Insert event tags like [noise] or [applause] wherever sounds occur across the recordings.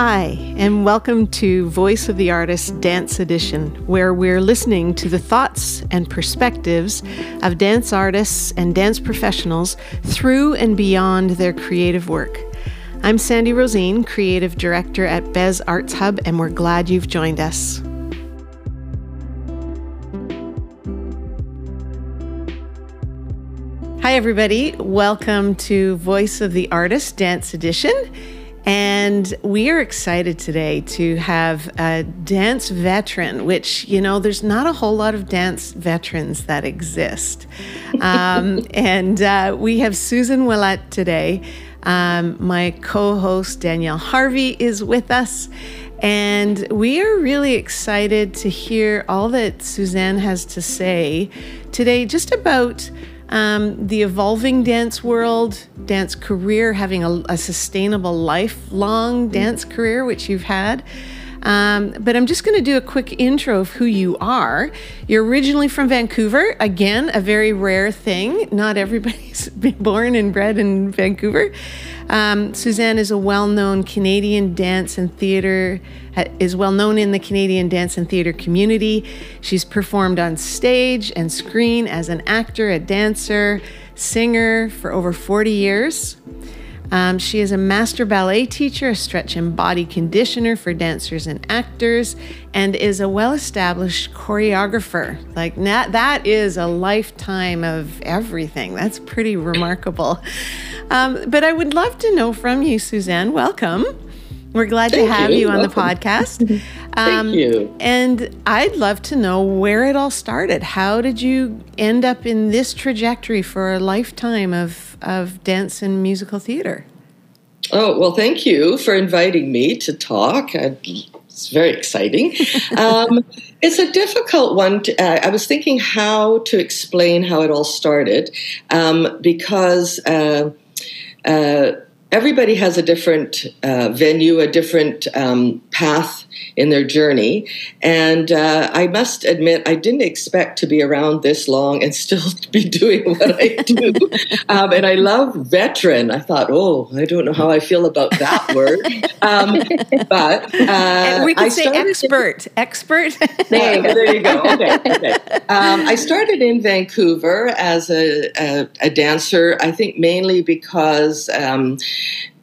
Hi, and welcome to Voice of the Artist Dance Edition, where we're listening to the thoughts and perspectives of dance artists and dance professionals through and beyond their creative work. I'm Sandy Rosine, Creative Director at Bez Arts Hub, and we're glad you've joined us. Hi, everybody. Welcome to Voice of the Artist Dance Edition. And we are excited today to have a dance veteran, which, you know, there's not a whole lot of dance veterans that exist. Um, [laughs] and uh, we have Suzanne Ouellette today. Um, my co host, Danielle Harvey, is with us. And we are really excited to hear all that Suzanne has to say today just about um, the evolving dance world, dance career, having a, a sustainable lifelong dance career, which you've had. Um, but I'm just going to do a quick intro of who you are. You're originally from Vancouver. Again, a very rare thing. Not everybody's [laughs] born and bred in Vancouver. Um, Suzanne is a well known Canadian dance and theater, is well known in the Canadian dance and theater community. She's performed on stage and screen as an actor, a dancer, singer for over 40 years. Um, she is a master ballet teacher, a stretch and body conditioner for dancers and actors, and is a well established choreographer. Like, that, that is a lifetime of everything. That's pretty remarkable. Um, but I would love to know from you, Suzanne. Welcome. We're glad Thank to have you. you, on Welcome. the podcast. [laughs] Thank you. And I'd love to know where it all started. How did you end up in this trajectory for a lifetime of, of dance and musical theater? Oh, well, thank you for inviting me to talk. It's very exciting. [laughs] um, it's a difficult one. To, uh, I was thinking how to explain how it all started um, because uh, uh, everybody has a different uh, venue, a different um, path in their journey. And uh, I must admit, I didn't expect to be around this long and [laughs] still be doing what I do. [laughs] um, and I love veteran. I thought, oh, I don't know how I feel about that word. Um, but uh, we I say expert. Expert. [laughs] there you go. There you go. Okay. okay. Um, I started in Vancouver as a, a, a dancer. I think mainly because.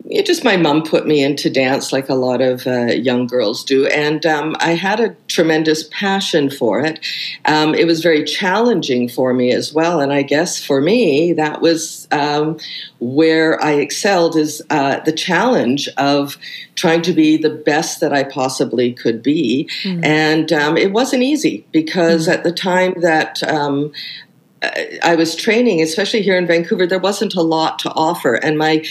It just my mom put me into dance like a lot of uh, young girls do, and um, I had a tremendous passion for it. Um, it was very challenging for me as well, and I guess for me that was um, where I excelled is uh, the challenge of trying to be the best that I possibly could be, and um, it wasn't easy because at the time that um, I was training, especially here in Vancouver, there wasn't a lot to offer, and my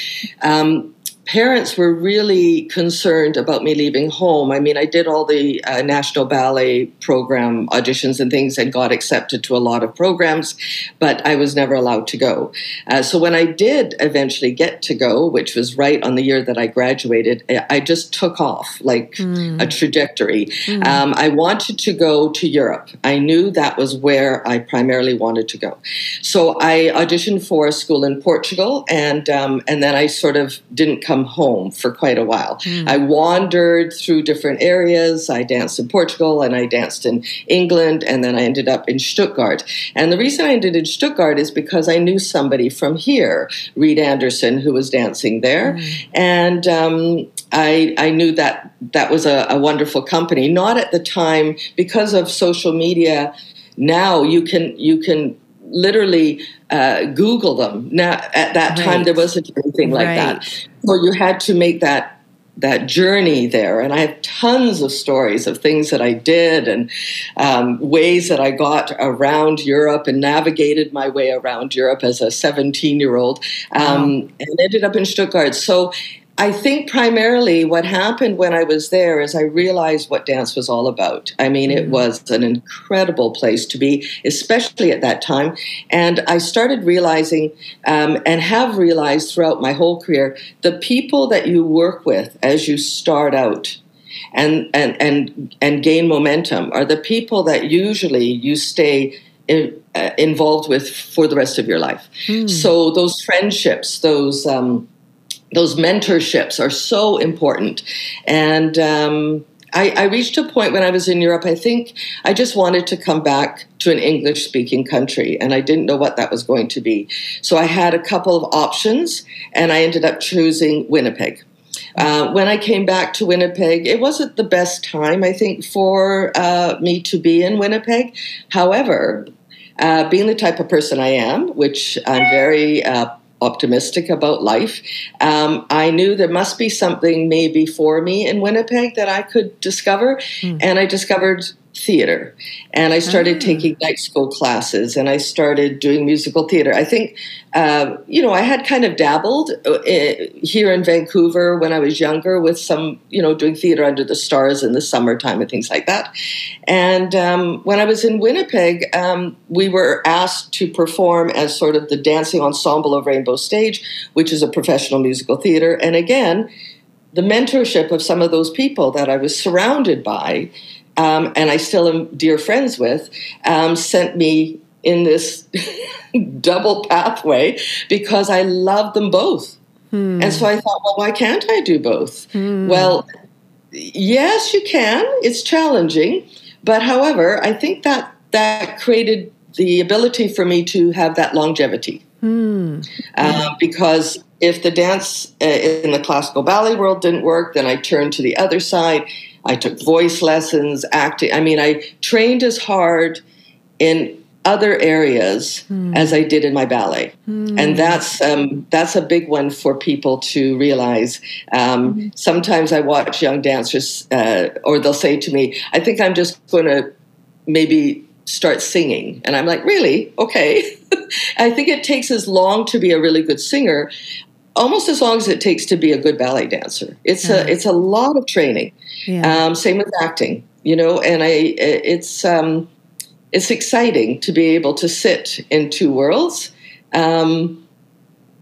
um, parents were really concerned about me leaving home. I mean, I did all the uh, National Ballet program auditions and things and got accepted to a lot of programs, but I was never allowed to go. Uh, so when I did eventually get to go, which was right on the year that I graduated, I- just took off like a trajectory. Um, I wanted to go to Europe. I knew that was where I primarily wanted to go. So I auditioned for a school in Portugal, and um, and then I sort of didn't come home for quite a while. I wandered through different areas. I danced in Portugal, and I danced in England, and then I ended up in Stuttgart. And the reason I ended in Stuttgart is because I knew somebody from here, Reid Anderson, who was dancing there, and. Um, I, I knew that that was a, a wonderful company. Not at the time because of social media. Now you can you can literally uh, Google them. Now at that time there wasn't anything like Right. that, so you had to make that that journey there. And I have tons of stories of things that I did and um, ways that I got around Europe and navigated my way around Europe as a 17 year old um, and ended up in Stuttgart. So I think primarily what happened when I was there is I realized what dance was all about. I mean, it was an incredible place to be, especially at that time. And I started realizing um, and have realized throughout my whole career the people that you work with as you start out and, and, and, and gain momentum are the people that usually you stay in, uh, involved with for the rest of your life. So those friendships, those. Um, those mentorships are so important. And um, I, I, reached a point when I was in Europe, I think I just wanted to come back to an English speaking country, and I didn't know what that was going to be. So I had a couple of options, and I ended up choosing Winnipeg. Uh, when I came back to Winnipeg, it wasn't the best time, I think, for uh, me to be in Winnipeg. However, uh, being the type of person I am, which I'm very uh, optimistic about life. Um, I knew there must be something maybe for me in Winnipeg that I could discover, mm. and I discovered theater. And I started ah. taking night school classes and I started doing musical theater. I think, uh, you know, I had kind of dabbled uh, here in Vancouver when I was younger with some, you know, doing theater under the stars in the summertime and things like that. And um, when I was in Winnipeg, um, we were asked to perform as sort of the dancing ensemble of Rainbow Stage, which is a professional musical theater. And again, the mentorship of some of those people that I was surrounded by um, and I still am dear friends with, um, sent me in this [laughs] double pathway because I love them both. Hmm. And so I thought, well, why can't I do both? Hmm. Well, yes, you can. It's challenging. But however, I think that that created the ability for me to have that longevity. Hmm. Uh, because if the dance uh, in the classical ballet world didn't work, then I turned to the other side I took voice lessons, acting. I mean, I trained as hard in other areas mm. as I did in my ballet, mm. and that's um, that's a big one for people to realize. Um, mm. Sometimes I watch young dancers, uh, or they'll say to me, "I think I'm just going to maybe start singing," and I'm like, "Really? Okay." [laughs] I think it takes as long to be a really good singer almost as long as it takes to be a good ballet dancer. It's a it's a lot of training. Yeah. Um, same with acting, you know. And I it's um, it's exciting to be able to sit in two worlds. Um,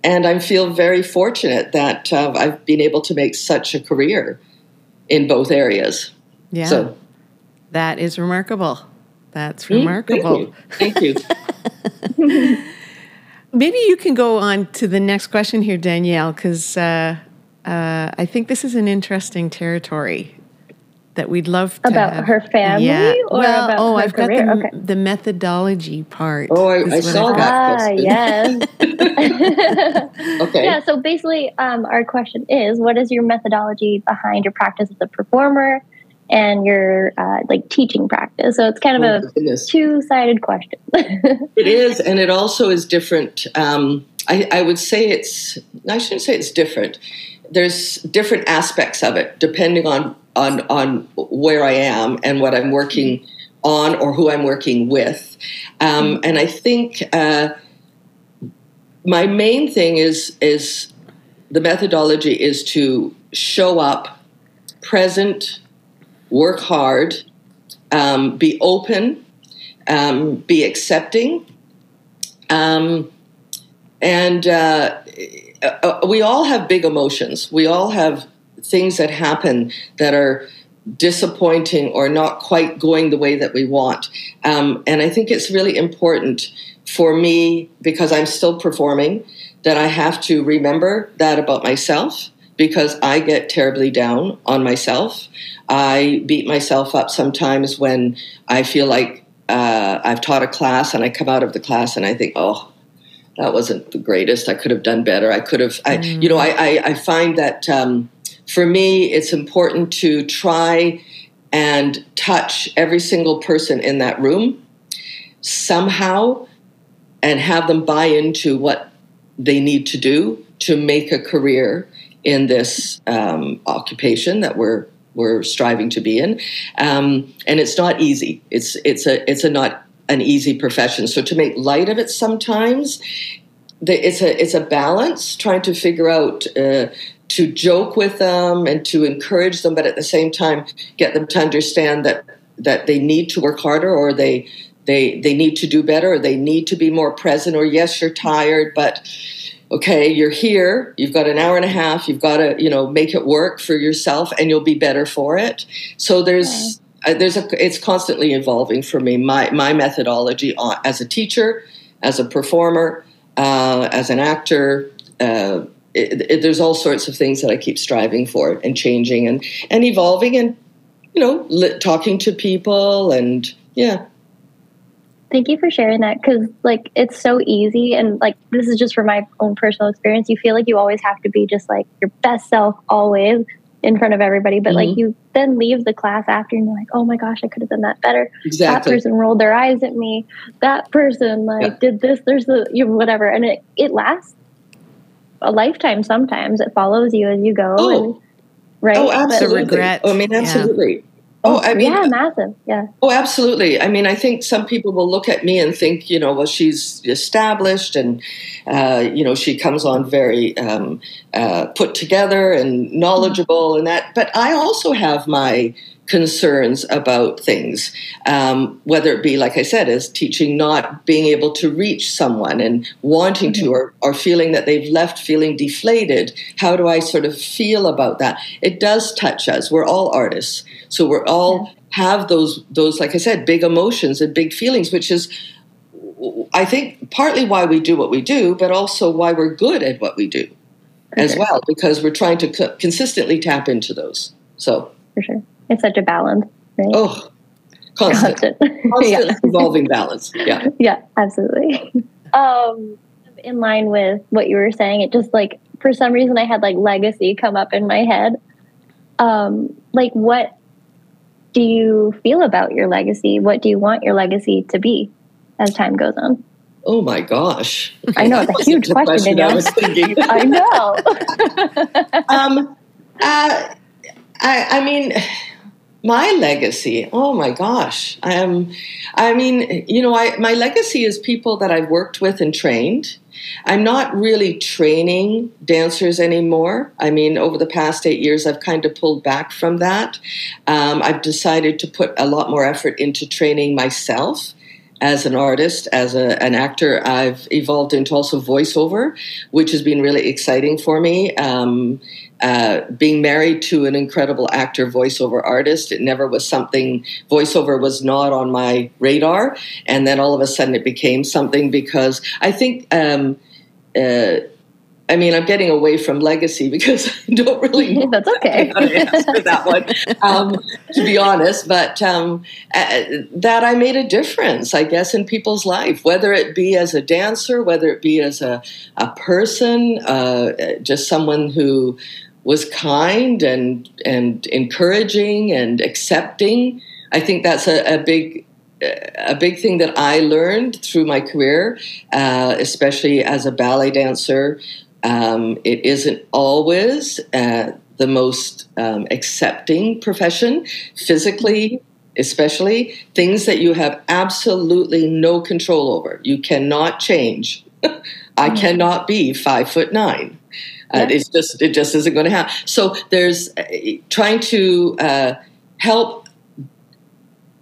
and I feel very fortunate that uh, I've been able to make such a career in both areas. Yeah. So that is remarkable. That's remarkable. Thank you. Thank you. [laughs] Maybe you can go on to the next question here, Danielle, because uh, uh, I think this is an interesting territory that we'd love to about have. her family yeah. or well, about oh, her I've career? got the, okay. the methodology part. Oh, I, I saw that. Ah, yes. [laughs] okay. Yeah. So basically, um, our question is: What is your methodology behind your practice as a performer? And your uh, like teaching practice. So it's kind of oh, a two-sided question. [laughs] it is, and it also is different. Um, I, I, would say it's. I shouldn't say it's different. There's different aspects of it depending on on on where I am and what I'm working on or who I'm working with. Um, and I think uh, my main thing is is the methodology is to show up present work hard, um, be open, um, be accepting, um, and uh, uh, we all have big emotions. We all have things that happen that are disappointing or not quite going the way that we want. Um, and I think it's really important for me because I'm still performing that I have to remember that about myself because I get terribly down on myself. I beat myself up sometimes when I feel like uh, I've taught a class and I come out of the class and I think, oh, that wasn't the greatest. I could have done better. I could have, I, you know, I, I, I find that um, for me, it's important to try and touch every single person in that room somehow and have them buy into what they need to do to make a career in this um, occupation that we're we're striving to be in, um, and it's not easy. It's it's a it's a not an easy profession. So to make light of it sometimes, the, it's a it's a balance trying to figure out. Uh, to joke with them and to encourage them, but at the same time get them to understand that that they need to work harder or they they they need to do better or they need to be more present or yes you're tired but okay, you're here, you've got an hour and a half, you've got to, you know, make it work for yourself and you'll be better for it. So there's uh, there's a it's constantly evolving for me my my methodology as a teacher, as a performer, uh, as an actor, uh, it, it, there's all sorts of things that I keep striving for and changing and and evolving and you know li- talking to people and yeah. Thank you for sharing that because like it's so easy and like this is just from my own personal experience. You feel like you always have to be just like your best self always in front of everybody, but mm-hmm. like you then leave the class after and you're like, oh my gosh, I could have done that better. Exactly. That person rolled their eyes at me. That person like yeah. did this. There's the you know, whatever, and it it lasts a lifetime. Sometimes it follows you as you go. Oh. And, right. Oh, absolutely. regret. Oh, I mean, absolutely. Yeah. Oh, I mean, yeah, massive. Yeah. Oh, absolutely. I mean, I think some people will look at me and think, you know, well, she's established and, uh, you know, she comes on very um, uh, put together and knowledgeable and that. But I also have my concerns about things, um, whether it be, like I said, as teaching, not being able to reach someone and wanting mm-hmm. to, or, or feeling that they've left feeling deflated. How do I sort of feel about that? It does touch us. We're all artists, so we're all have those those, like I said, big emotions and big feelings, which is. I think partly why we do what we do, but also why we're good at what we do okay. as well, because we're trying to co- consistently tap into those. So, for sure. It's such a balance, right? Oh, constant, constant, [laughs] constant yeah. evolving balance. Yeah, yeah, absolutely. Um, in line with what you were saying, it just like for some reason I had like legacy come up in my head. Um, like, what do you feel about your legacy? What do you want your legacy to be as time goes on? Oh my gosh! I know it's a huge question, question I was thinking. [laughs] I know. [laughs] um, uh, I, I mean my legacy. Oh my gosh. Um, i mean you know I, my legacy is people that i've worked with and trained. I'm not really training dancers anymore. I mean over the past eight years i've kind of pulled back from that. Um, i've decided to put a lot more effort into training myself as an artist, as a, an actor, I've evolved into also voiceover, which has been really exciting for me. Um, uh, being married to an incredible actor, voiceover artist, it never was something, voiceover was not on my radar. And then all of a sudden it became something because I think. Um, uh, I mean, I'm getting away from legacy [laughs] because I don't really [laughs] know. That's okay. How to answer that one, um, to be honest. But um, uh, that I made a difference, I guess, in people's life, whether it be as a dancer, whether it be as a, a person, uh, just someone who was kind and and encouraging and accepting. I think that's a, a big a big thing that I learned through my career, uh, especially as a ballet dancer. Um, it isn't always uh, the most um, accepting profession, physically, especially things that you have absolutely no control over. You cannot change. [laughs] I mm. cannot be five foot nine. Uh, it's just it just isn't going to happen. So there's uh, trying to uh, help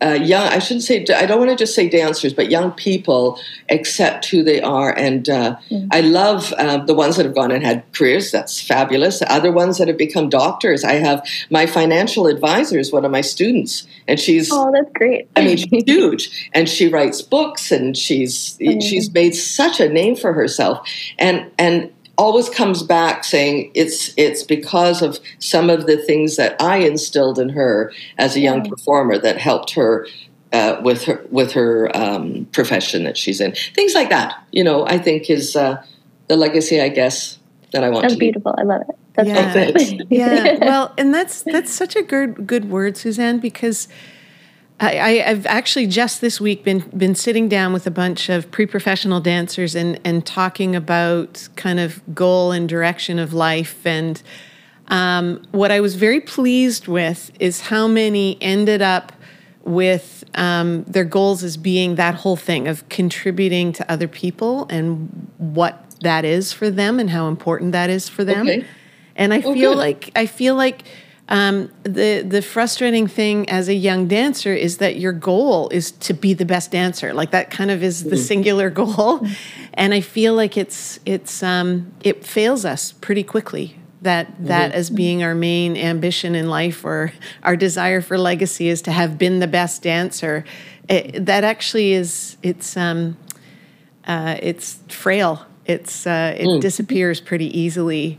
uh, young. I shouldn't say. I don't want to just say dancers, but young people accept who they are. And uh, mm. I love uh, the ones that have gone and had careers. That's fabulous. Other ones that have become doctors. I have my financial advisor is one of my students, and she's oh, that's great. I mean, she's huge, and she writes books, and she's mm. she's made such a name for herself. And and always comes back saying it's it's because of some of the things that I instilled in her as a young performer that helped her uh, with her with her um, profession that she's in. Things like that, you know, I think is uh, the legacy, I guess, that I want. That's to beautiful. Leave. I love it. That's yeah. yeah. [laughs] Well, and that's that's such a good good word, Suzanne, because I, have actually just this week been been sitting down with a bunch of pre-professional dancers and and talking about kind of goal and direction of life. And um, what I was very pleased with is how many ended up with um, their goals as being that whole thing of contributing to other people and what that is for them and how important that is for them. Okay. And I oh, feel good. like I feel like um, the the frustrating thing as a young dancer is that your goal is to be the best dancer. Like that kind of is the mm. singular [laughs] goal, and I feel like it's it's um, it fails us pretty quickly. That that mm-hmm. as being our main ambition in life or our desire for legacy is to have been the best dancer. It, that actually is it's um, uh, it's frail It's uh, it mm. disappears pretty easily.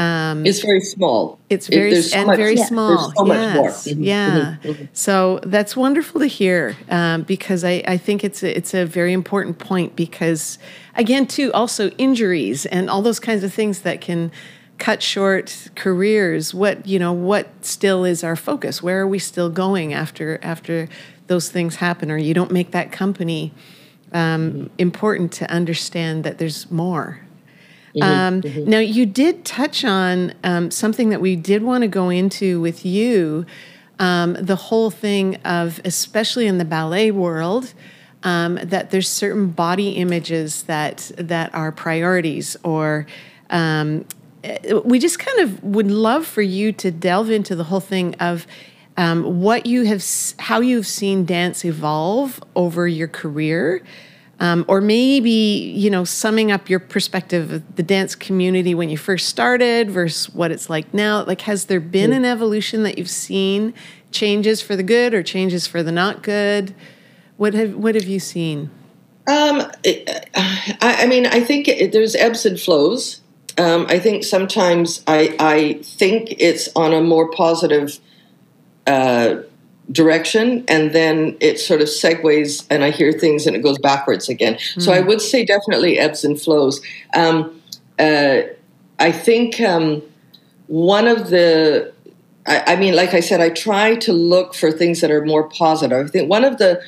Um, it's very small. It's very it, so and much, very yeah. small. So yes. Mm-hmm. Yeah. Mm-hmm. mm-hmm. So that's wonderful to hear um, because I, I think it's a, it's a very important point because again too also injuries and all those kinds of things that can cut short careers. What you know what still is our focus? Where are we still going after after those things happen or you don't make that company? Um, mm-hmm. Important to understand that there's more Mm-hmm, um, mm-hmm. Now, you did touch on um, something that we did want to go into with you um, the whole thing of, especially in the ballet world, um, that there's certain body images that that are priorities or um, we just kind of would love for you to delve into the whole thing of um, what you have how you've seen dance evolve over your career um, or maybe you know summing up your perspective of the dance community when you first started versus what it's like now. Like has there been an evolution that you've seen changes for the good or changes for the not good? What have what have you seen? Um, I, I, mean i think it, there's ebbs and flows. Um, i think sometimes I, I think it's on a more positive uh, direction and then it sort of segues and I hear things and it goes backwards again. Mm. So I hmm. would say definitely ebbs and flows. Um, uh, I think um, one of the, I, I, mean, like I said, I try to look for things that are more positive. I think one of the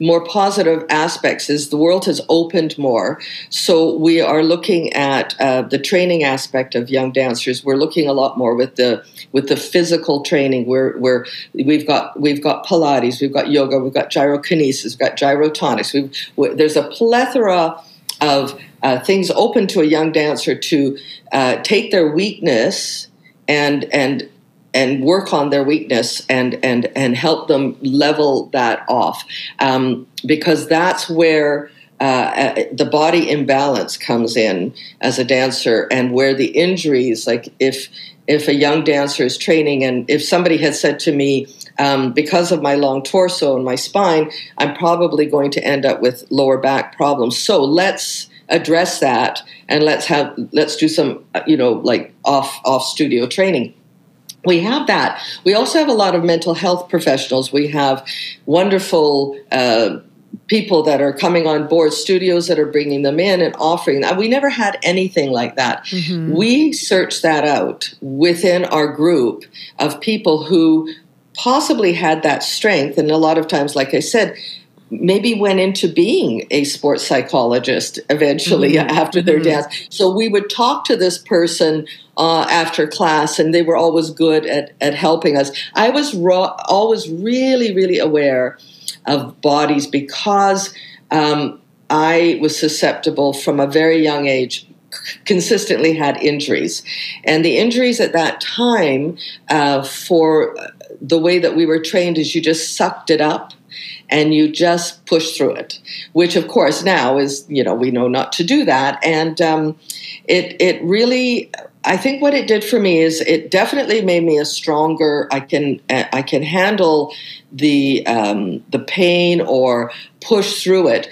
more positive aspects is the world has opened more. So we are looking at uh, the training aspect of young dancers. We're looking a lot more with the with the physical training. We're, we're we've got we've got Pilates, we've got yoga, we've got gyrokinesis, we've got gyrotonics. We've, we, there's a plethora of uh, things open to a young dancer to uh, take their weakness and and and work on their weakness and and and help them level that off. Um, because that's where uh, uh, the body imbalance comes in as a dancer and where the injuries like if if a young dancer is training and if somebody had said to me um, because of my long torso and my spine i'm probably going to end up with lower back problems. So let's address that and let's have let's do some uh, you know like off off studio training we have that. We also have a lot of mental health professionals. We have wonderful uh, people that are coming on board, studios that are bringing them in and offering that. We never had anything like that. Mm-hmm. We searched that out within our group of people who possibly had that strength. And a lot of times, like I said, maybe went into being a sports psychologist eventually mm-hmm. after their mm-hmm. death. So we would talk to this person uh, after class, and they were always good at, at helping us. I was raw, always really, really aware of bodies because um, I was susceptible from a very young age consistently had injuries. And the injuries at that time, uh, for the way that we were trained, is you just sucked it up and you just push through it which of course now is you know we know not to do that and um, it it really I think what it did for me is it definitely made me a stronger. I can I can handle the um, the pain or push through it,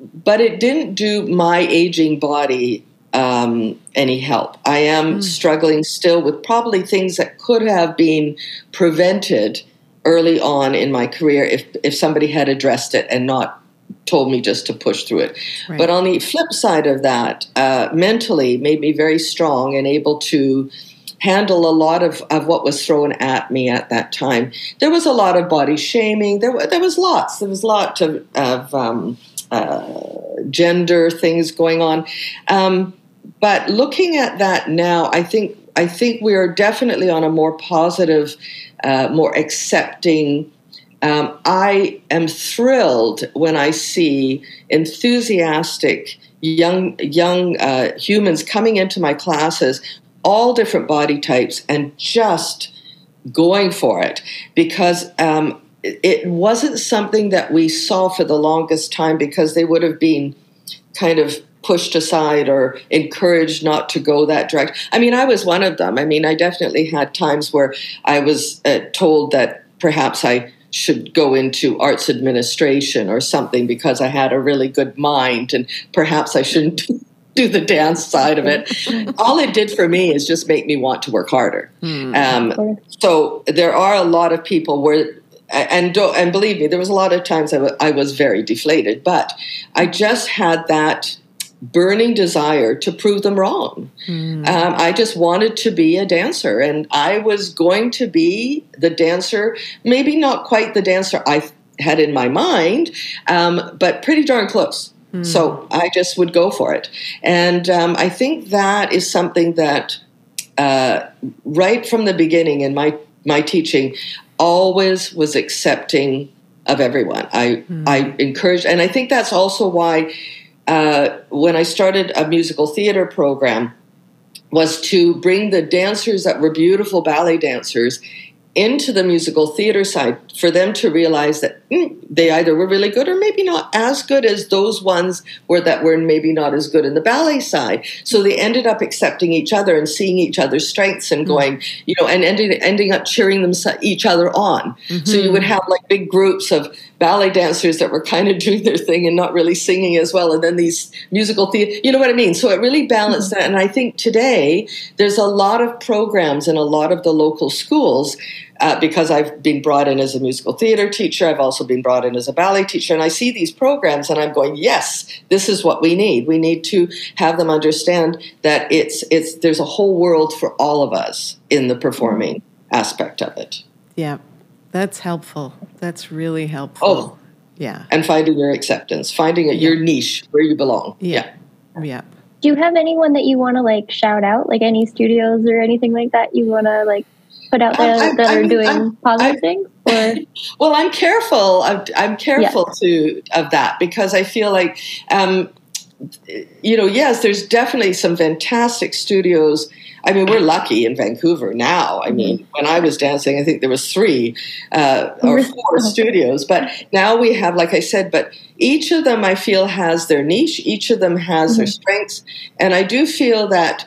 but it didn't do my aging body um, any help. I am mm. struggling still with probably things that could have been prevented early on in my career if if somebody had addressed it and not told me just to push through it. Right. But on the flip side of that, uh, mentally made me very strong and able to handle a lot of, of what was thrown at me at that time. There was a lot of body shaming. There, there was lots. There was lots of, of um, uh, gender things going on. Um, but looking at that now, I think I think we are definitely on a more positive, uh, more accepting um, I am thrilled when I see enthusiastic young young uh, humans coming into my classes, all different body types, and just going for it. Because um, it wasn't something that we saw for the longest time because they would have been kind of pushed aside or encouraged not to go that direction. I mean, I was one of them. I mean, I definitely had times where I was uh, told that perhaps I should go into arts administration or something because I had a really good mind and perhaps I shouldn't [laughs] do the dance side of it. [laughs] All it did for me is just make me want to work harder. Mm. Um, so there are a lot of people where and and believe me, there was a lot of times I, w- I was very deflated, but I just had that burning desire to prove them wrong. Mm. Um, I just wanted to be a dancer, and I was going to be the dancer, maybe not quite the dancer I had in my mind, um, but pretty darn close. Mm. So I just would go for it. And um, I think that is something that, uh, right from the beginning in my, my teaching, always was accepting of everyone. I, mm. I encouraged, and I think that's also why uh, when I started a musical theater program, was to bring the dancers that were beautiful ballet dancers into the musical theater side for them to realize that mm, they either were really good or maybe not as good as those ones were that were maybe not as good in the ballet side. So they ended up accepting each other and seeing each other's strengths and mm-hmm. going, you know, and ending ending up cheering them each other on. Mm-hmm. So you would have like big groups of ballet dancers that were kind of doing their thing and not really singing as well, and then these musical theater, you know what I mean? So it really balanced that. And I think today there's a lot of programs in a lot of the local schools. Uh, because I've been brought in as a musical theater teacher, I've also been brought in as a ballet teacher, and I see these programs and I'm going, yes, this is what we need. We need to have them understand that it's it's there's a whole world for all of us in the performing aspect of it. Yeah. That's helpful. That's really helpful. Oh, yeah. And finding your acceptance, finding a, yeah. your niche where you belong. Yeah. yeah. Yeah. Do you have anyone that you want to like shout out, like any studios or anything like that you want to like put out there I'm, that I'm, are doing I'm, positive things? Or? [laughs] well, I'm careful. I'm, I'm careful yeah. to of that because I feel like, um, you know, yes, there's definitely some fantastic studios I mean, we're lucky in Vancouver now. I mean, when I was dancing, I think there was three uh, or four studios, but now we have, like I said, but each of them I feel has their niche. Each of them has mm-hmm. their strengths, and I do feel that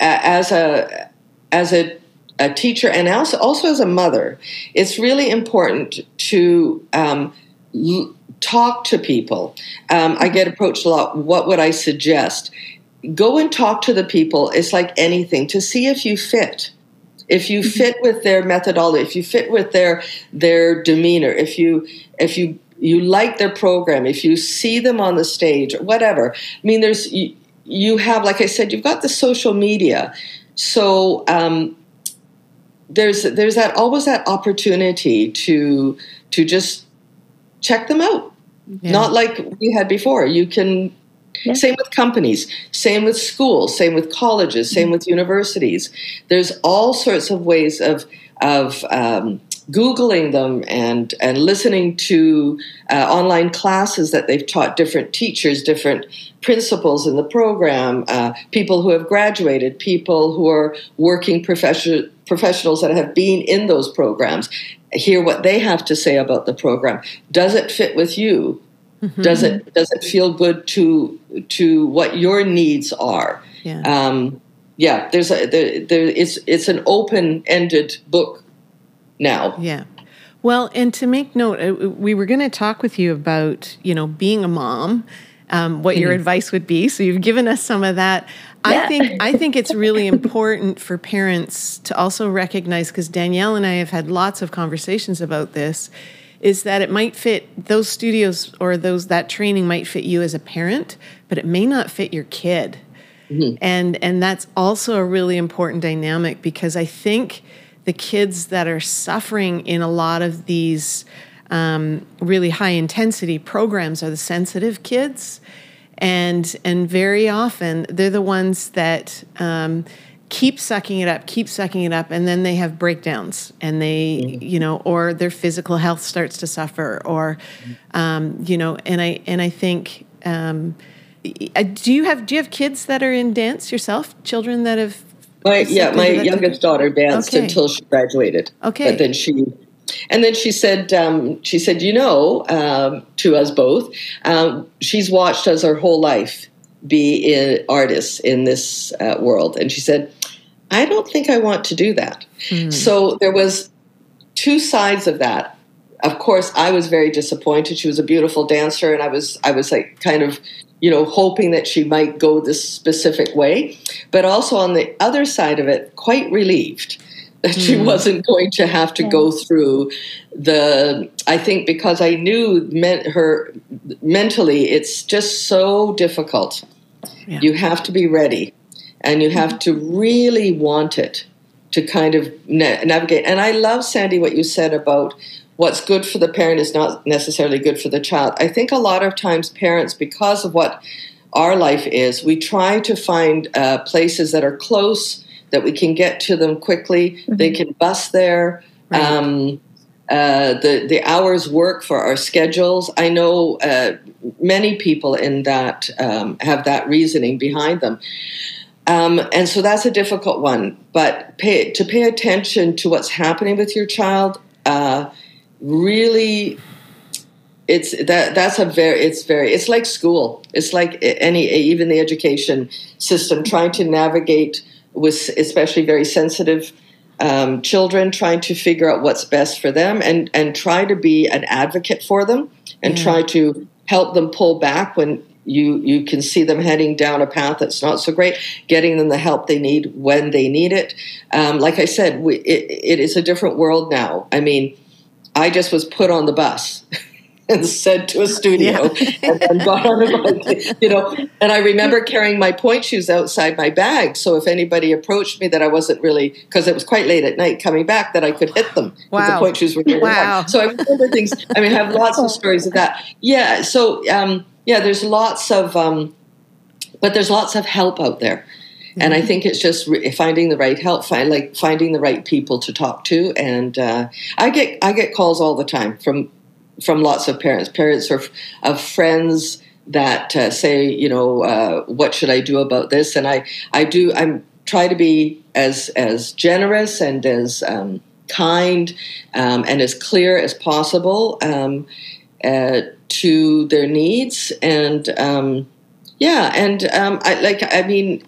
uh, as a as a a teacher and also also as a mother, it's really important to um, talk to people. Um, I get approached a lot. What would I suggest? go and talk to the people. It's like anything to see if you fit. If you mm-hmm. fit with their methodology, if you fit with their their demeanor, if you if you you like their program, if you see them on the stage, whatever. I mean, there's you, you have, like I said, you've got the social media, so um, there's there's that always that opportunity to to just check them out. Yeah. Not like we had before. You can yeah. Same with companies, same with schools, same with colleges, same with universities. There's all sorts of ways of of um, googling them and and listening to uh, online classes that they've taught different teachers, different principals in the program, uh, people who have graduated, people who are working profession, professionals that have been in those programs. Hear what they have to say about the program. Does it fit with you? Mm-hmm. Does it does it feel good to to what your needs are? Yeah. Um, yeah. There's a there, there, it's it's an open ended book now. Yeah. Well, and to make note, uh, we were going to talk with you about you know being a mom, um, what mm-hmm. your advice would be. So you've given us some of that. I think I think it's really [laughs] important for parents to also recognize because Danielle and I have had lots of conversations about this is that it might fit those studios or those that training might fit you as a parent, but it may not fit your kid. Mm-hmm. And and that's also a really important dynamic because I think the kids that are suffering in a lot of these um, really high intensity programs are the sensitive kids and and very often they're the ones that um, keep sucking it up, keep sucking it up, and then they have breakdowns, and they, mm-hmm. you know, or their physical health starts to suffer, or, um, you know, and I and I think, um, do you have do you have kids that are in dance yourself? Children that have my yeah, my youngest daughter danced okay. until she graduated. Okay, but then she and then she said, um, she said, you know, um, to us both, um, she's watched us her whole life be an artist in this uh, world, and she said, I don't think I want to do that. Mm. So there was two sides of that. of course, I was very disappointed. She was a beautiful dancer, and I was I was like kind of you know hoping that she might go this specific way, but also on the other side of it, quite relieved that she mm. wasn't going to have to yeah. go through the i think because i knew meant her mentally it's just so difficult yeah. you have to be ready and you have to really want it to kind of na- navigate and i love sandy what you said about what's good for the parent is not necessarily good for the child i think a lot of times parents because of what our life is we try to find uh, places that are close that we can get to them quickly. Mm-hmm. They can bus there. Right. Um, uh, the the hours work for our schedules. I know uh, many people in that um, have that reasoning behind them, um, and so that's a difficult one. But pay, to pay attention to what's happening with your child, uh, really, it's that that's a very it's very it's like school. It's like any even the education system trying to navigate with especially very sensitive um, children, trying to figure out what's best for them and, and try to be an advocate for them and try to help them pull back when you you can see them heading down a path that's not so great getting them the help they need when they need it. Um, like i said we, it, it is a different world now. I mean i just was put on the bus [laughs] and sent to a studio yeah. and then got on a bike, you know. And I remember carrying my pointe shoes outside my bag, so if anybody approached me that I wasn't really, because it was quite late at night coming back, that I could hit them. Wow. The pointe shoes were really wow. Hard. So I remember things. I mean, I have lots of stories of that. Yeah. So um, yeah, there's lots of, um, but there's lots of help out there. And I mm-hmm. think it's just re- finding the right help, find like finding the right people to talk to. And uh, I get I get calls all the time from from lots of parents, parents of, of friends that uh, say, you know, uh, what should I do about this? And I, I do, I'm try to be as as generous and as um, kind um, and as clear as possible um, uh, to their needs. And um, yeah, and um, I like, I mean.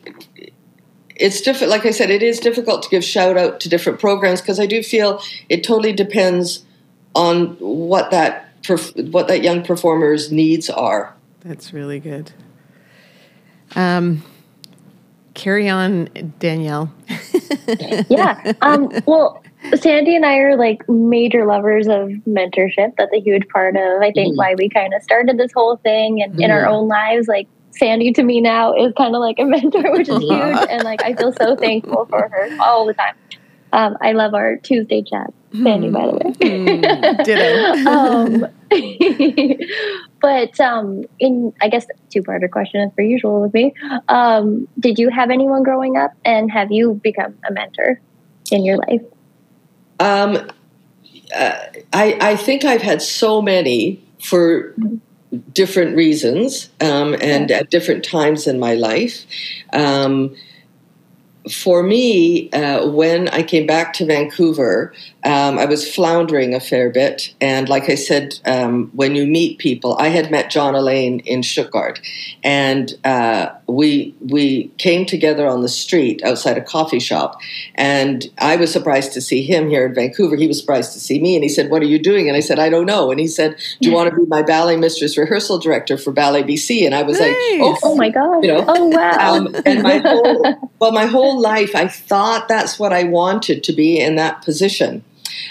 It's difficult. Like I said, it is difficult to give shout out to different programs because I do feel it totally depends on what that what that young performer's needs are. That's really good. Um, carry on, Danielle. [laughs] yeah. Um, well, Sandy and I are like major lovers of mentorship. That's a huge part of, I think, mm. why we kind of started this whole thing and mm. in our mm. own lives. Like Sandy to me now is kind of like a [laughs] mentor, which is huge. and like I feel so thankful for her all the time. Um, I love our Tuesday chat, Sandy, by the way. Mm, ditto. [laughs] um, [laughs] but um, in, I guess, two-parter question as per usual with me. Um, did you have anyone growing up, and have you become a mentor in your life? Um, uh, I, I think I've had so many for mm-hmm. different reasons um, and at different times in my life. Um, for me, uh, when I came back to Vancouver, um, I was floundering a fair bit. And like I said, um, when you meet people, I had met John Alleyne in Stuttgart, and uh, we we came together on the street outside a coffee shop. And I was surprised to see him here in Vancouver. He was surprised to see me, and he said, "What are you doing?" And I said, "I don't know." And he said, "Do you want to be my ballet mistress rehearsal director for Ballet BC?" And I was nice. like, "Oh, oh my god!" You know, oh wow! Um, and my [laughs] whole well, my whole life, I thought that's what I wanted to be in that position.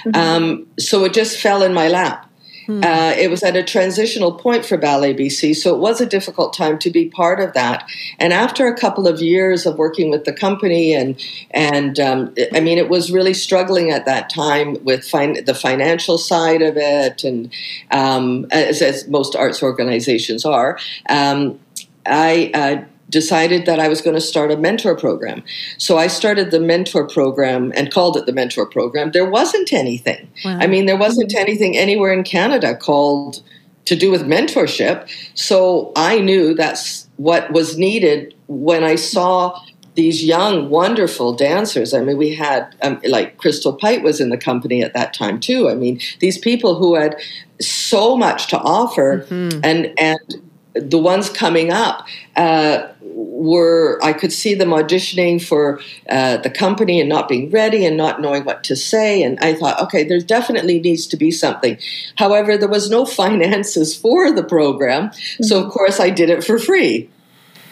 Mm-hmm. Um, so it just fell in my lap. Hmm. Uh, it was at a transitional point for Ballet BC, so it was a difficult time to be part of that. And after a couple of years of working with the company, and and um, I mean, it was really struggling at that time with fin- the financial side of it, and um, as, as, most arts organizations are. Um, I uh, decided that I was going to start a mentor program. So I started the mentor program and called it the mentor program. There wasn't anything. Wow. I mean, there wasn't anything anywhere in Canada called to do with mentorship. So I knew that's what was needed when I saw these young, wonderful dancers. I mean, we had um, like Crystal Pite was in the company at that time too. I mean, these people who had so much to offer, mm-hmm. and and the ones coming up uh, were I could see them auditioning for uh, the company and not being ready and not knowing what to say. And I thought, okay, there definitely needs to be something. However, there was no [laughs] finances for the program, so of course I did it for free.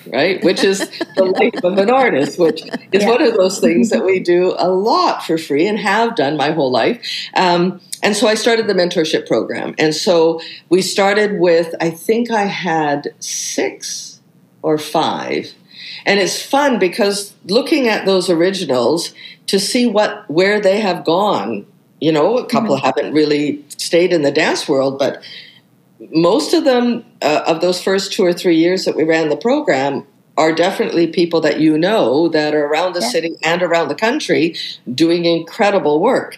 Right, which is the life of an artist, which is yeah. one of those things that we do a lot for free and have done my whole life. Um, and so I started the mentorship program. And so we started with, I think I had six or five. And it's fun because looking at those originals to see what where they have gone, you know, a couple mm-hmm. haven't really stayed in the dance world, but most of them uh, of those first two or three years that we ran the program are definitely people that you know that are around the yeah. city and around the country doing incredible work.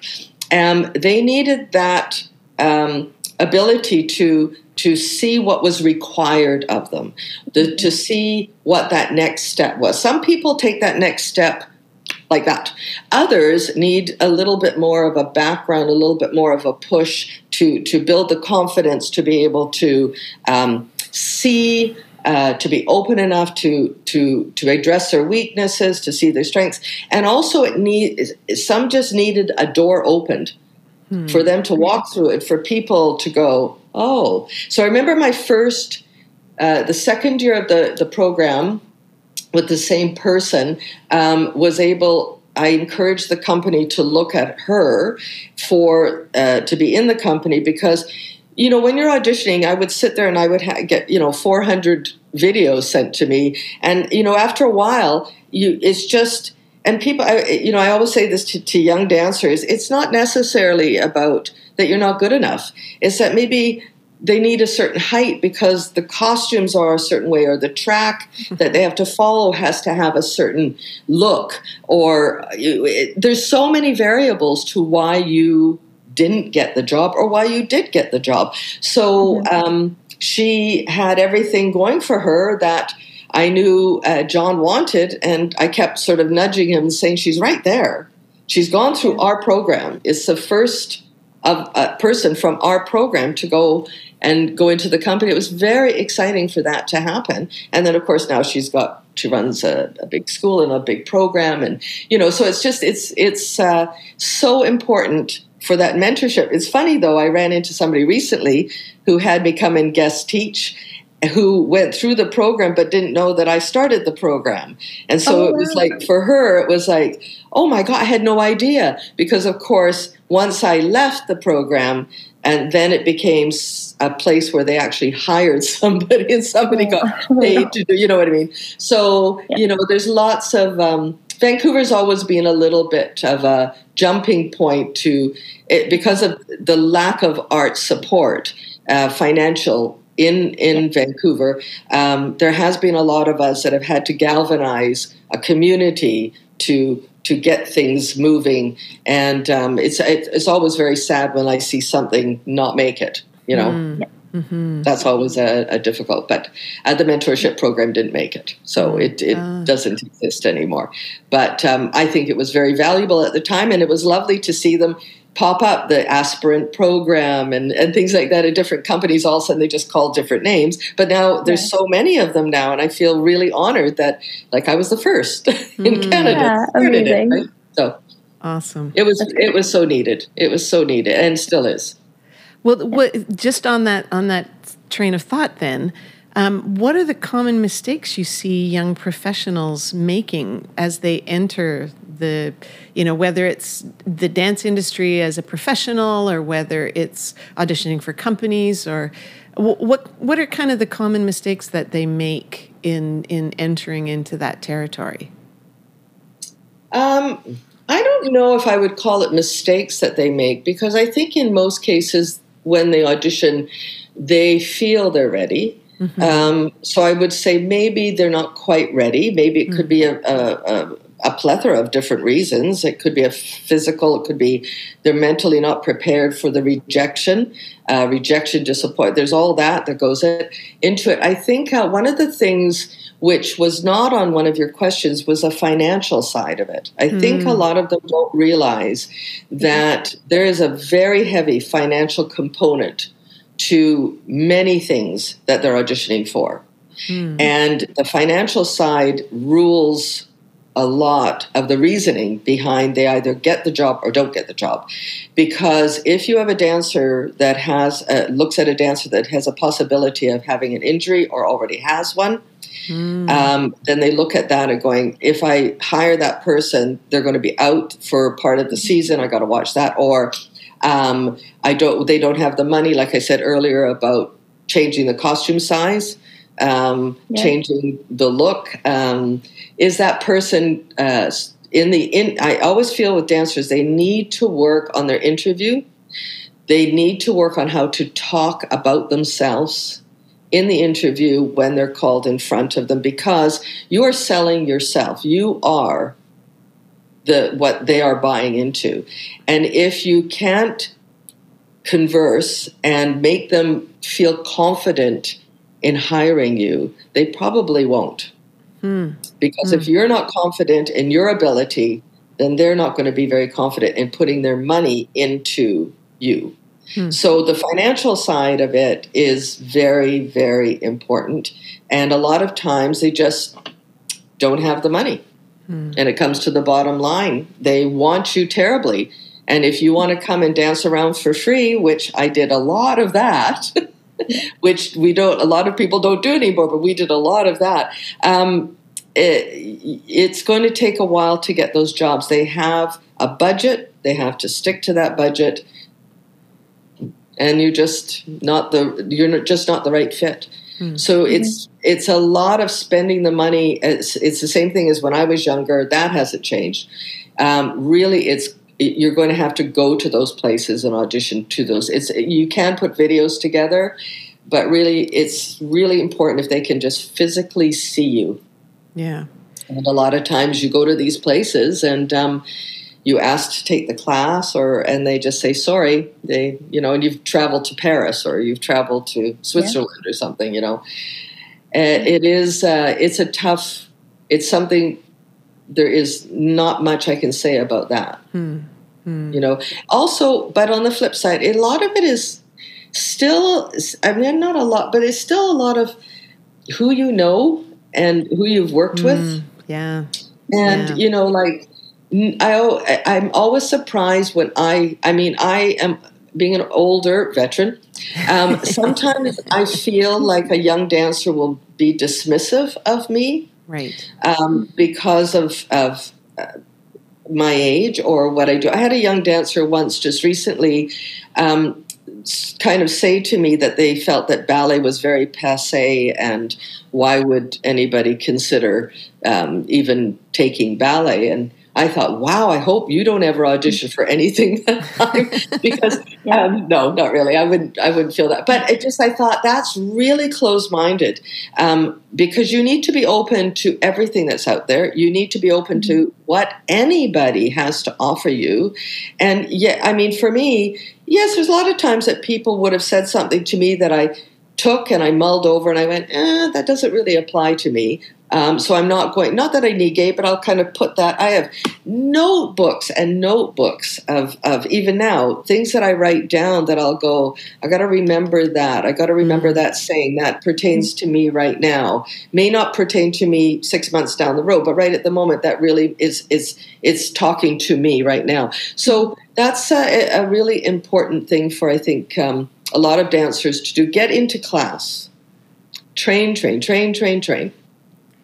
Um, they needed that um, ability to to see what was required of them, the, to see what that next step was. Some people take that next step like that. Others need a little bit more of a background, a little bit more of a push to to build the confidence to be able to um, see. Uh, to be open enough to to to address their weaknesses, to see their strengths, and also it need some just needed a door opened hmm. for them to walk through it, for people to go, oh. So I remember my first, uh, the second year of the, the program with the same person um, was able, I encouraged the company to look at her for, uh, to be in the company because you know when you're auditioning i would sit there and i would ha- get you know 400 videos sent to me. And you know after a while you it's just and people, I, you know, I always say this to, to young dancers it's not necessarily about that you're not good enough, it's that maybe they need a certain height because the costumes are a certain way or the track that they have to follow has to have a certain look or it, there's so many variables to why you didn't get the job or why you did get the job so mm-hmm. um, she had everything going for her that I knew uh, John wanted, and I kept sort of nudging him, saying, "She's right there. She's gone through our program. It's the first of a person from our program to go and go into the company. It was very exciting for that to happen. And then, of course, now she's got she runs a, a big school and a big program, and you know, so it's just it's it's uh, so important for that mentorship. It's funny though. I ran into somebody recently who had me come and guest teach who went through the program but didn't know that I started the program. And so oh, it was wow. like, for her, it was like, oh my God, I had no idea. Because, of course, once I left the program, and then it became a place where they actually [laughs] hired somebody and somebody got paid to do, you know what I mean? So, yeah. you know, there's lots of, um, Vancouver's always been a little bit of a jumping point to it because of the lack of art support, uh, financial in in Vancouver, um, there has been a lot of us that have had to galvanize a community to to get things moving, and um, it's it's always very sad when I see something not make it. You know. Mm. Mm-hmm. That's always a, a, difficult, but uh, the mentorship program didn't make it, so it, it uh. doesn't exist anymore. But um, I think it was very valuable at the time, and it was lovely to see them pop up the aspirant program and, and things like that at different companies all of a sudden they just call different names but now there's yeah. so many of them now and i feel really honored that like i was the first [laughs] in mm. canada yeah, amazing. It, right? so awesome it was it was so needed it was so needed and still is well what, just on that on that train of thought then um, what are the common mistakes you see young professionals making as they enter the you know whether it's the dance industry as a professional or whether it's auditioning for companies or what what are kind of the common mistakes that they make in in entering into that territory? Um, i don't know if i would call it mistakes that they make because i think in most cases when they audition they feel they're ready Mm-hmm. Um, so I would say maybe they're not quite ready. Maybe it could be a, a, a, a plethora of different reasons. It could be a physical, it could be they're mentally not prepared for the rejection, uh, rejection, disappointment. There's all that that goes into it. I think uh, one of the things which was not on one of your questions was a financial side of it. I mm. think a hmm. lot of them don't realize that there is a very heavy financial component to many things that they're auditioning for. Mm. And the financial side rules a lot of the reasoning behind they either get the job or don't get the job. Because if you have a dancer that has a, looks at a dancer that has a possibility of having an injury or already has one, mm. um, then they look at that and going, if I hire that person, they're going to be out for part of the season. I got to watch that, or um, I don't. They don't have the money, like I said earlier about changing the costume size um, yeah. changing the look. Um, is that person uh, in the in? I always feel with dancers they need to work on their interview. They need to work on how to talk about themselves in the interview when they're called in front of them because you are selling yourself. You are the what they are buying into. And if you can't converse and make them feel confident in hiring you, they probably won't. Hmm. Because hmm. if you're not confident in your ability, then they're not going to be very confident in putting their money into you. Hmm. So the financial side of it is very, very important. And a lot of times they just don't have the money. Hmm. And it comes to the bottom line. They want you terribly. And if you want to come and dance around for free, which I did a lot of that, [laughs] which we don't. A lot of people don't do anymore, but we did a lot of that. Um, it, it's going to take a while to get those jobs. They have a budget. They have to stick to that budget, and you're just not the you're just not the right fit. Mm-hmm. So it's it's a lot of spending the money. It's, it's the same thing as when I was younger. That hasn't changed. Um, really, it's you're going to have to go to those places and audition to those. It's you can put videos together, but really, it's really important if they can just physically see you. Yeah. And a lot of times, you go to these places and. Um, you ask to take the class or and they just say sorry they you know and you've traveled to paris or you've traveled to switzerland yeah. or something you know it is uh, it's a tough it's something there is not much I can say about that. Hmm. Hmm. You know, also, but on the flip side, a lot of it is still, I mean, not a lot, but it's still a lot of who you know and who you've worked with. Hmm. Yeah. And, yeah. you know, like, I, I'm always surprised when I, I mean, I am being an older veteran. Um, [laughs] sometimes I feel like a young dancer will be dismissive of me right? Um, because of of uh, my age or what I do. I had a young dancer once just recently. Um, kind of say to me that they felt that ballet was very passe and why would anybody consider um, even taking ballet and I thought, wow, I hope you don't ever audition for anything [laughs] because [laughs] um, no, not really. I wouldn't. I wouldn't feel that. But it just, I thought that's really close-minded um, because you need to be open to everything that's out there. You need to be open to mm-hmm. what anybody has to offer you. And yeah, I mean, for me, yes, there's a lot of times that people would have said something to me that I took and I mulled over and I went, eh, that doesn't really apply to me. Um, so I'm not going, not that I negate, but I'll kind of put that. I have notebooks and notebooks of, of even now things that I write down that I'll go, I got to remember that. I got to remember mm. that saying that pertains to me right now. May not pertain to me six months down the road, but right at the moment, that really is, is, it's talking to me right now. So that's a, a really important thing for, I think, um, a lot of dancers to do. Get into class, train, train, train, train, train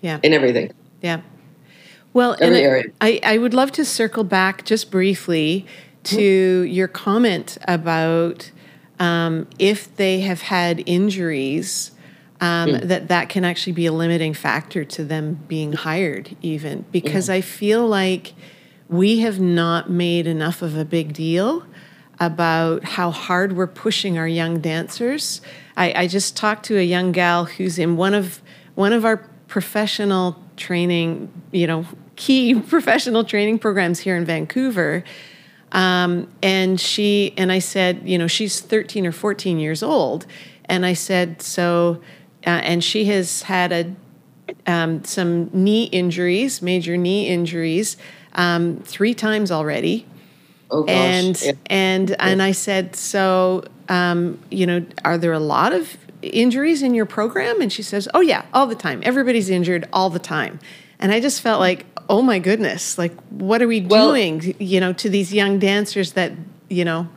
yeah. in everything. Yeah. Well, Every area. I, I would love to circle back just briefly to mm-hmm. your comment about um, if they have had injuries, um, mm. that that can actually be a limiting factor to them being hired, even because mm. I feel like we have not made enough of a big deal about how hard we're pushing our young dancers. I, I just talked to a young gal who's in one of one of our professional training, you know, key [laughs] professional training programs here in Vancouver. Um, and she and I said, you know, she's 13 or 14 years old, and I said, so, uh, and she has had a um, some knee injuries, major knee injuries, um, three times already. Oh gosh. And yeah. and and I said, so um, you know, are there a lot of injuries in your program? And she says, oh yeah, all the time. Everybody's injured all the time. And I just felt like, oh my goodness, like what are we well, doing, you know, to these young dancers that, you know,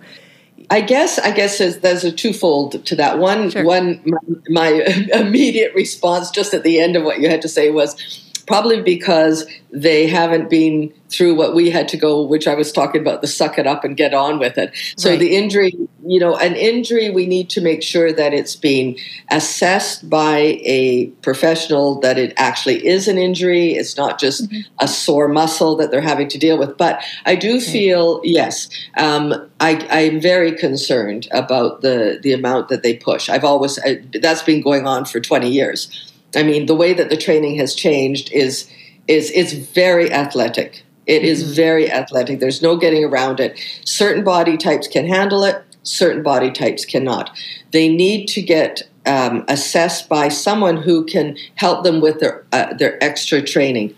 I guess I guess there's, there's, a twofold to that. One, sure. one, my, my [laughs] immediate response just at the end of what you had to say was probably because they haven't been through what we had to go, which I was talking about the suck it up and get on with it. So right. the injury, you know, an injury, we need to make sure that it's being assessed by a professional that it actually is an injury. It's not just mm-hmm. a sore muscle that they're having to deal with. But I do feel, yes, um, I, I'm very concerned about the, the amount that they push. I've always, I, that's been going on for 20 years. I mean, the way that the training has changed is is it's very athletic. It mm-hmm. is very athletic. There's no getting around it. Certain body types can handle it. Certain body types cannot. They need to get um, assessed by someone who can help them with their uh, their extra training.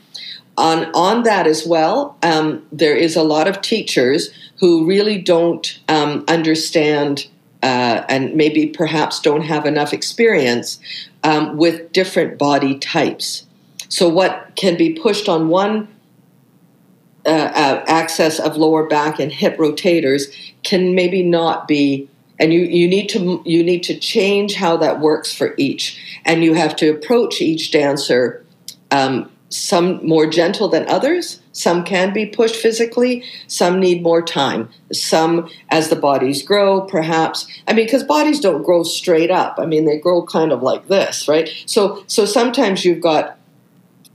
On on that as well, um, there is a lot of teachers who really don't um, understand uh, and maybe perhaps don't have enough experience um, with different body types. So, what can be pushed on one uh, uh, axis of lower back and hip rotators can maybe not be and you, you need to you need to change how that works for each and you have to approach each dancer um, some more gentle than others. Some can be pushed physically. Some need more time. Some as the bodies grow perhaps. I mean because bodies don't grow straight up. I mean they grow kind of like this right? So so sometimes you've got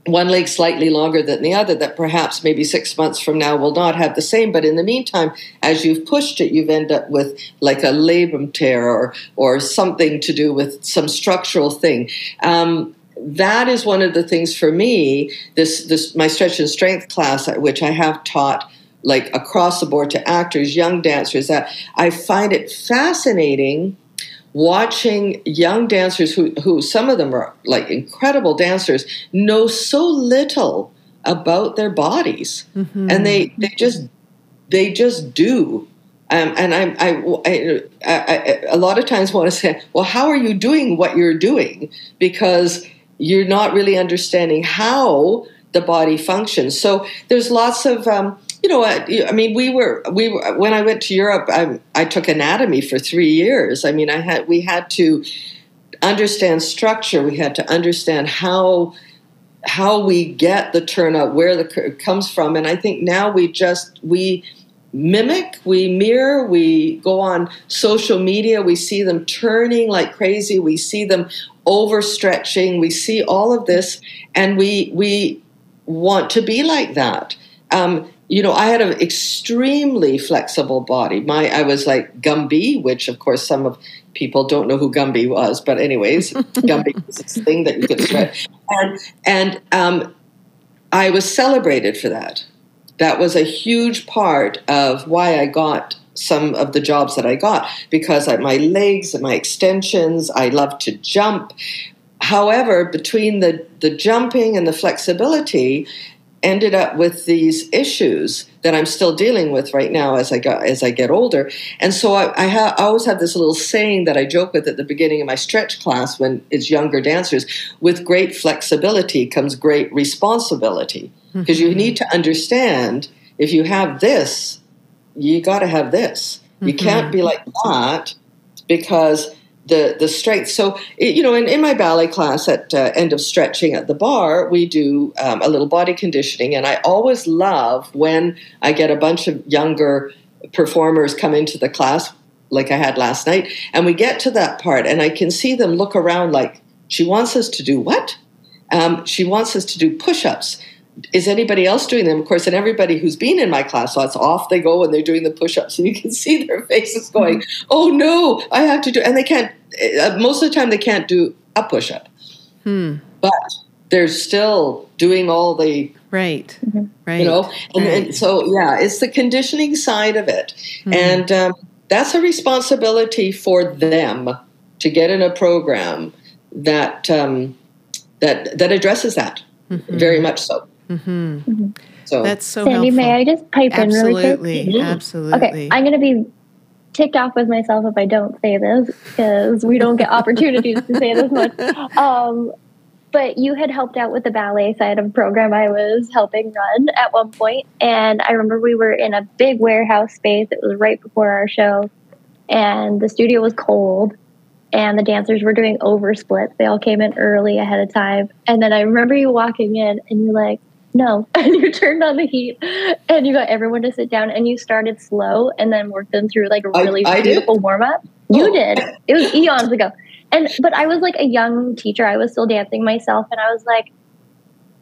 one leg slightly longer than the other that perhaps maybe six months from now will not have the same. But in the meantime as you've pushed it you've ended up with like a labrum tear or or something to do with some structural thing. Um, that is one of the things for me this this my stretch and strength class which i have taught like across the board to actors young dancers that i find it fascinating watching young dancers who, who some of them are like incredible dancers know so little about their bodies mm-hmm. and they, they just they just do um, and I, I, I, I, a lot of times want to say, well, how are you doing what you're doing? Because you're not really understanding how the body functions. So there's lots of um, you know, I mean, we were we were, when I went to Europe. I, I took anatomy for three years. I mean, I had we had to understand structure. We had to understand how how we get the turnout, where the comes from, and I think now we just we mimic, we mirror, we go on social media, we see them turning like crazy, we see them overstretching, we see all of this, and we we want to be like that. Um, you know, I had an extremely flexible body. My I was like Gumby, which of course some of people don't know who Gumby was, but anyways, [laughs] Gumby was this thing that you could stretch, and and um, I was celebrated for that. That was a huge part of why I got some of the jobs that I got because I, my legs and my extensions, I love to jump. However, between the, the jumping and the flexibility, ended up with these issues that I'm still dealing with right now as I got as I get older. And so I, I, ha- I, always have this little saying that I joke with at the beginning of my stretch class when it's younger dancers: with great flexibility comes great responsibility, because mm-hmm. you need to understand if you have this, you got to have this. Mm-hmm. You can't be like that because the the strength. So you know, in, in my ballet class at uh, end of stretching at the bar, we do um, a little body conditioning, and I always love when I get a bunch of younger performers come into the class, like I had last night, and we get to that part, and I can see them look around like she wants us to do what? Um, she wants us to do push-ups is anybody else doing them? Of course, and everybody who's been in my class, so it's off they go and they're doing the push-ups, and you can [laughs] see their faces going, mm-hmm. "Oh no, I have to do," and they can't. Uh, most of the time, they can't do a push-up, hmm. but they're still doing all the right, mm-hmm. right, you know. And, right. and, so, yeah, it's the conditioning side of it, hmm and um, that's a responsibility for them to get in a program that um, that that addresses that mm-hmm. very much so. Mm-hmm. Mm-hmm. So that's so Sandy, helpful. may I just pipe absolutely, in really quick? Absolutely. Okay, I'm going to be ticked off with myself if I don't say this because we don't get opportunities to say this much. [laughs] Um, but you had helped out with the ballet side of the program I was helping run at one point, and I remember we were in a big warehouse space. It was right before our show, and the studio was cold, and the dancers were doing oversplits. They all came in early ahead of time, and then I remember you walking in, and you're like, no. [laughs] And you turned on the heat and you got everyone to sit down and you started slow and then worked them through like a really I, I beautiful warm up. You oh. did. It was eons ago. And but I was like a young teacher. I was still dancing myself and I was like,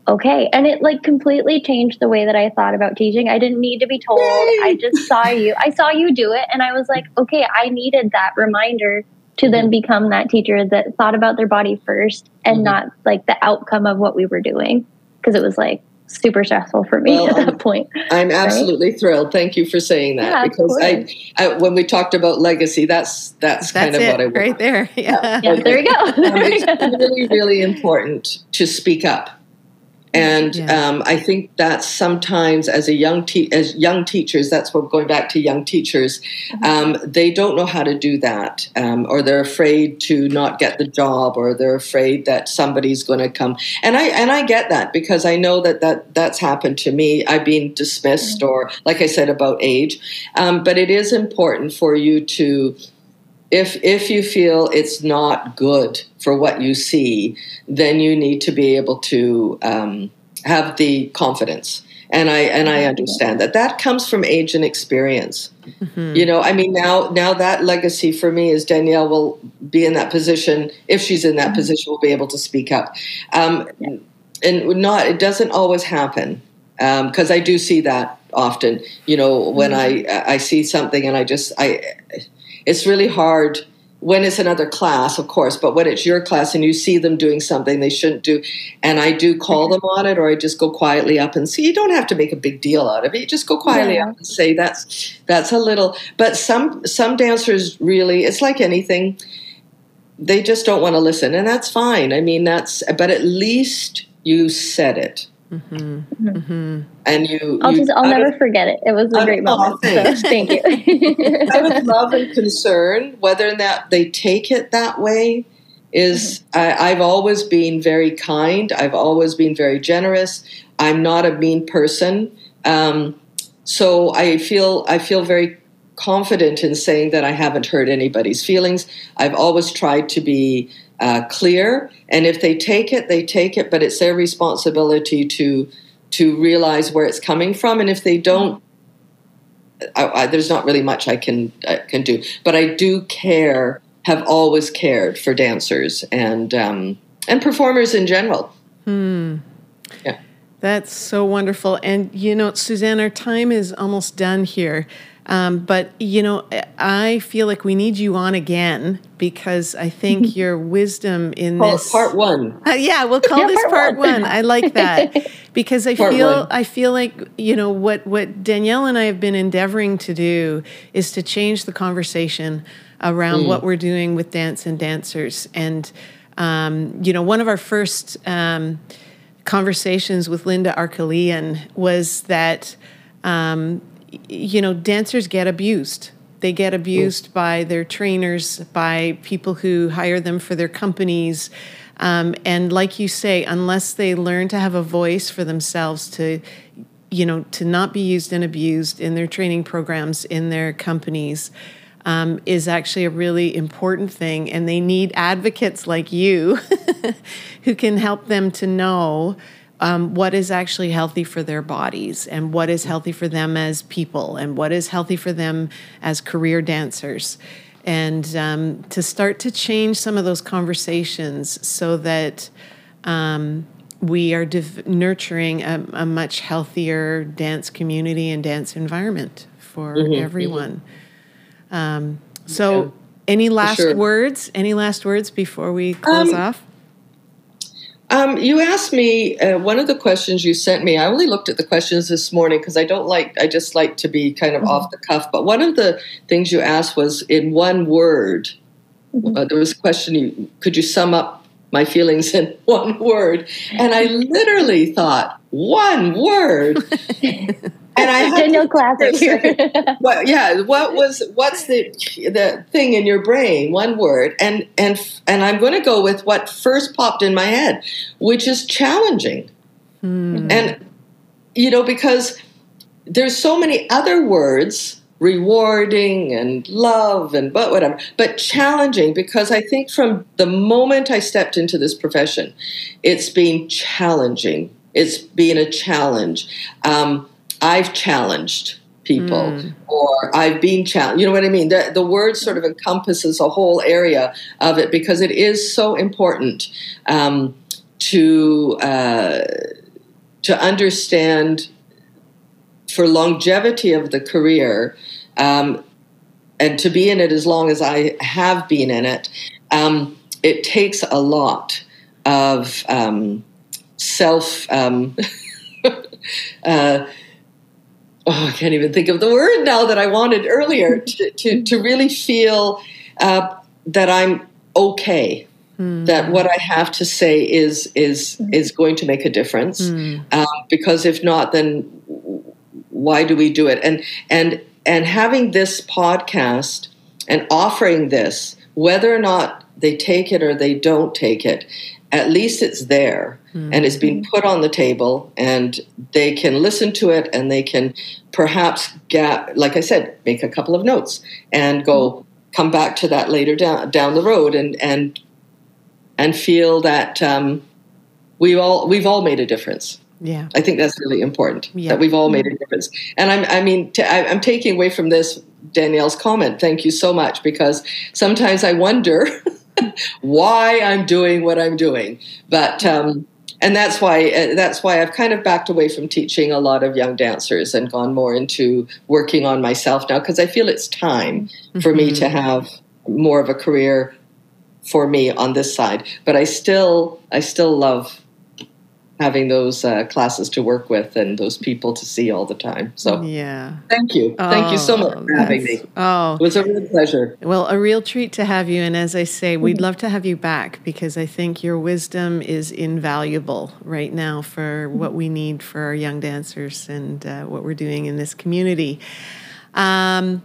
okay. And it like completely changed the way that I thought about teaching. I didn't need to be told. Yay. I just saw you. I saw you do it and I was like, okay, I needed that reminder to then become that teacher that thought about their body first and mm-hmm. not like the outcome of what we were doing. Because it was like, super stressful for me well, at that point. I'm absolutely right? thrilled. Thank you for saying that yeah, because I, I, when we talked about legacy, that's that's, that's kind of it, what I want. right there. [laughs] Yeah, yeah there you go. um, it's [laughs] really really important to speak up and yeah. um, I think that sometimes, as a young te- as young teachers, that's what going back to young teachers, mm-hmm. um, they don't know how to do that, um, or they're afraid to not get the job, or they're afraid that somebody's going to come. And I and I get that because I know that that that's happened to me. I've been dismissed, mm-hmm. or like I said about age. Um, but it is important for you to if if you feel it's not good for what you see, then you need to be able to um, have the confidence. And I and I understand that that comes from age and experience. Mm-hmm. You know, I mean, now now that legacy for me is Danielle will be in that position if she's in that mm-hmm. position, will be able to speak up. Um, and not it doesn't always happen because um, I do see that often. You know, when mm-hmm. I I see something and I just I it's really hard when it's another class, of course, but when it's your class and you see them doing something they shouldn't do, and I do call them on it, or I just go quietly up and see. You don't have to make a big deal out of it. You just go quietly yeah. up and say that's that's a little. But some some dancers really, it's like anything. They just don't want to listen, and that's fine. I mean, that's. But at least you said it. Mm-hmm. Mm-hmm. And you, I'll you, just, I'll never of, of, it. It was a great moment. So thank you. [laughs] out of love and concern, whether or not they take it that way is, mm-hmm. I, I've always been very kind. I've always been very generous. I'm not a mean person. Um, so I feel, I feel very confident in saying that I haven't hurt anybody's feelings. I've always tried to be uh, clear, and if they take it, they take it. But it's their responsibility to to realize where it's coming from, and if they don't, I, I, there's not really much I can I can do. But I do care, have always cared for dancers and um, and performers in general. Hmm. Yeah. That's so wonderful. And, you know, Suzanne, our time is almost done here. Um, but you know, I feel like we need you on again because I think [laughs] your wisdom in well, this part one. [laughs] Uh, yeah, we'll call yeah, this part, part one. one. I like [laughs] that because I part feel one. I feel like you know what what Danielle and I have been endeavoring to do is to change the conversation around mm. what we're doing with dance and dancers. And um, you know, one of our first um, conversations with Linda Arkalian was that. Um, you know, dancers get abused. They get abused by their trainers, by people who hire them for their companies. Um, and like you say, unless they learn to have a voice for themselves to, you know, to not be used and abused in their training programs, in their companies, um, is actually a really important thing. And they need advocates like you [laughs] who can help them to know um, what is actually healthy for their bodies and what is healthy for them as people and what is healthy for them as career dancers. And um, to start to change some of those conversations so that um, we are div- nurturing a, a, much healthier dance community and dance environment for mm-hmm, everyone. Mm-hmm. so, yeah, any last sure. words? Any last words before we close um, off? Um, you asked me uh, one of the questions you sent me. I only looked at the questions this morning because I don't like. I just like to be kind of mm-hmm. off the cuff. But one of the things you asked was in one word. Mm-hmm. Uh, there was a question. You, could you sum up my feelings in [laughs] one word? And I literally thought, one word. [laughs] and I had Danielle classic. [laughs] well, yeah, what was what's the the thing in your brain? One word, and and and I'm going to go with what first popped in my head, which is challenging, hmm. and you know because there's so many other words rewarding and love and but whatever but challenging because i think from the moment i stepped into this profession it's been challenging it's been a challenge um, i've challenged people mm. or i've been challenged you know what i mean the, the word sort of encompasses a whole area of it because it is so important um, to uh, to understand for longevity of the career um, and to be in it as long as I have been in it, um, it takes a lot of um, self. Um, [laughs] uh, oh, I can't even think of the word now that I wanted earlier to, to, to really feel uh, that I'm okay. Mm. That what I have to say is is is going to make a difference, mm. um, because if not, then why do we do it? And and and having this podcast and offering this, whether or not they take it or they don't take it, at least it's there mm-hmm. and it's being put on the table and they can listen to it and they can perhaps get like i said make a couple of notes and go mm-hmm. come back to that later down down the road and and and feel that um, we all we've all made a difference yeah, I think that's really important yeah. that we've all made a difference. And I'm, I mean, t- I'm taking away from this Danielle's comment. Thank you so much because sometimes I wonder [laughs] [laughs] why I'm doing what I'm doing. But um, and that's why uh, that's why I've kind of backed away from teaching a lot of young dancers and gone more into working on myself now because I feel it's time mm-hmm. for me to mm-hmm. have more of a career for me on this side. But I still I still love having those uh, classes to work with and those people to see all the time. So yeah, thank you, oh, thank you so much for having me. Oh, it was a real pleasure. Well, a real treat to have you. And as I say, we'd mm-hmm. love to have you back because I think your wisdom is invaluable right now for what we need for our young dancers and uh, what we're doing in this community. Um,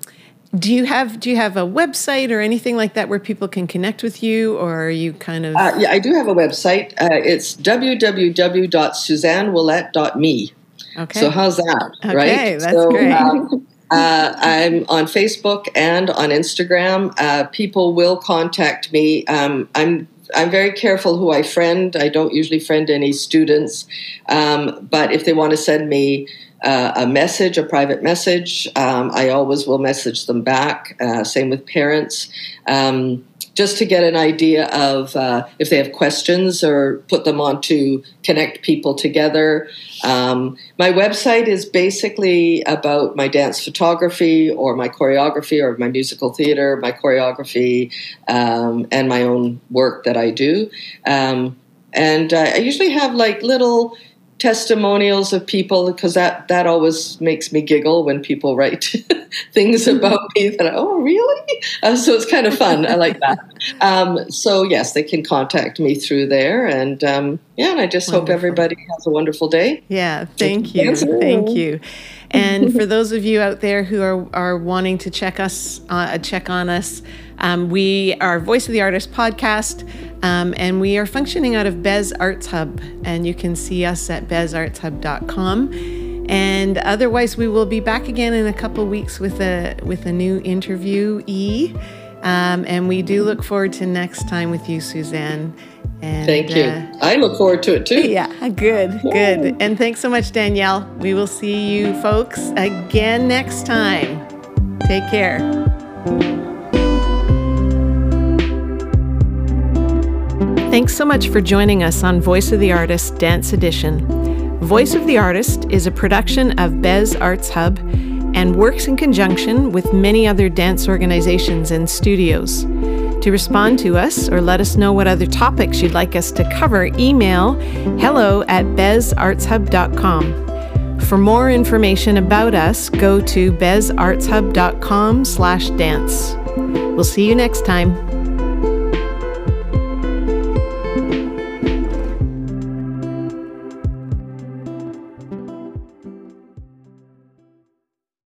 do you have do you have a website or anything like that where people can connect with you, or are you kind of? Uh, yeah, I do have a website. Uh, it's www.suzanneouellette.me. Okay. So how's that? Okay, right? that's so, great. Um, uh, I'm on Facebook and on Instagram. Uh, people will contact me. Um, I'm I'm very careful who I friend. I don't usually friend any students, um, but if they want to send me uh, a message, a private message. Um, I always will message them back. Uh, same with parents. Um, just to get an idea of uh, if they have questions or put them on to connect people together. Um, my website is basically about my dance photography or my choreography or my musical theater, my choreography, um, and my own work that I do. Um, and uh, I usually have like little testimonials of people because that that always makes me giggle when people write [laughs] things about me that oh really? Uh, so it's kind of fun. I like that. [laughs] Um, so yes they can contact me through there and um, yeah and i just wonderful. hope everybody has a wonderful day. Yeah thank you. Thank you and for [laughs] those of you out there who are, are wanting to check us uh, check on us um, we are Voice of the Artist podcast, um, and we are functioning out of Bez Arts Hub, and you can see us at bezartshub.com. And otherwise, we will be back again in a couple weeks with a with a new interviewee. Um, and we do look forward to next time with you, Suzanne. And, Thank you. Uh, I look forward to it too. [laughs] Yeah, good, good. And thanks so much, Danielle. We will see you folks again next time. Take care. Thanks so much for joining us on Voice of the Artist Dance Edition. Voice of the Artist is a production of Bez Arts Hub and works in conjunction with many other dance organizations and studios. To respond to us or let us know what other topics you'd like us to cover, email hello at bezartshub.com. For more information about us, go to bezartshub.com slash dance. We'll see you next time.